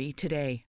1-888-RECOVERY today.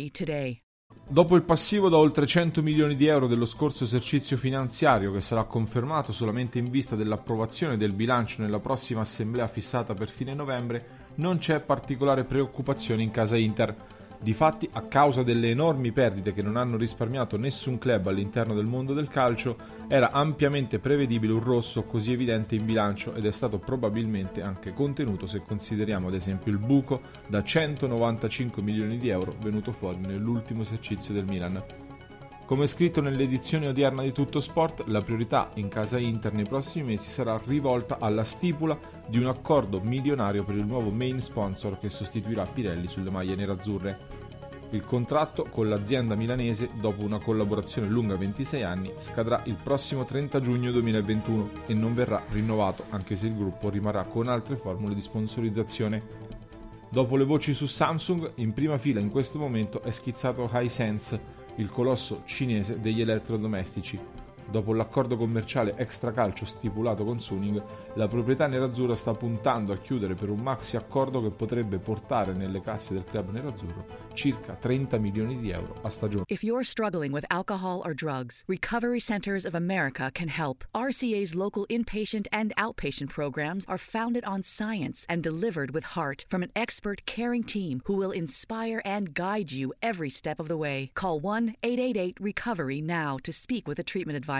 1-888-RECOVERY today. Dopo il passivo da oltre 100 milioni di euro dello scorso esercizio finanziario, che sarà confermato solamente in vista dell'approvazione del bilancio nella prossima assemblea fissata per fine novembre, non c'è particolare preoccupazione in casa Inter. Difatti, a causa delle enormi perdite che non hanno risparmiato nessun club all'interno del mondo del calcio, era ampiamente prevedibile un rosso così evidente in bilancio ed è stato probabilmente anche contenuto se consideriamo ad esempio il buco da 195 milioni di euro venuto fuori nell'ultimo esercizio del Milan. Come scritto nell'edizione odierna di Tutto Sport, la priorità in casa Inter nei prossimi mesi sarà rivolta alla stipula di un accordo milionario per il nuovo main sponsor che sostituirà Pirelli sulle maglie nerazzurre. Il contratto con l'azienda milanese, dopo una collaborazione lunga 26 anni, scadrà il prossimo 30 giugno 2021 e non verrà rinnovato, anche se il gruppo rimarrà con altre formule di sponsorizzazione. Dopo le voci su Samsung, in prima fila in questo momento è schizzato Hisense, il colosso cinese degli elettrodomestici. Dopo l'accordo commerciale extracalcio stipulato con Suning, la proprietà nerazzurra sta puntando a chiudere per un maxi accordo che potrebbe portare nelle casse del club nerazzurro circa 30 milioni di euro a stagione. If you're struggling with alcohol or drugs, Recovery Centers of America can help. RCA's local inpatient and outpatient programs are founded on science and delivered with heart from an expert caring team who will inspire and guide you every step of the way. Call 1 888 Recovery now to speak with a treatment advisor.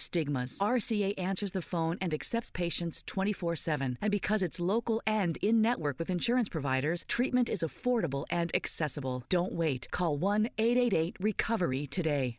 stigmas. RCA answers the phone and accepts patients 24/7, and because it's local and in network with insurance providers, treatment is affordable and accessible. Don't wait. Call 1 888 Recovery today.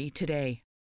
1-888-RECOVERY today.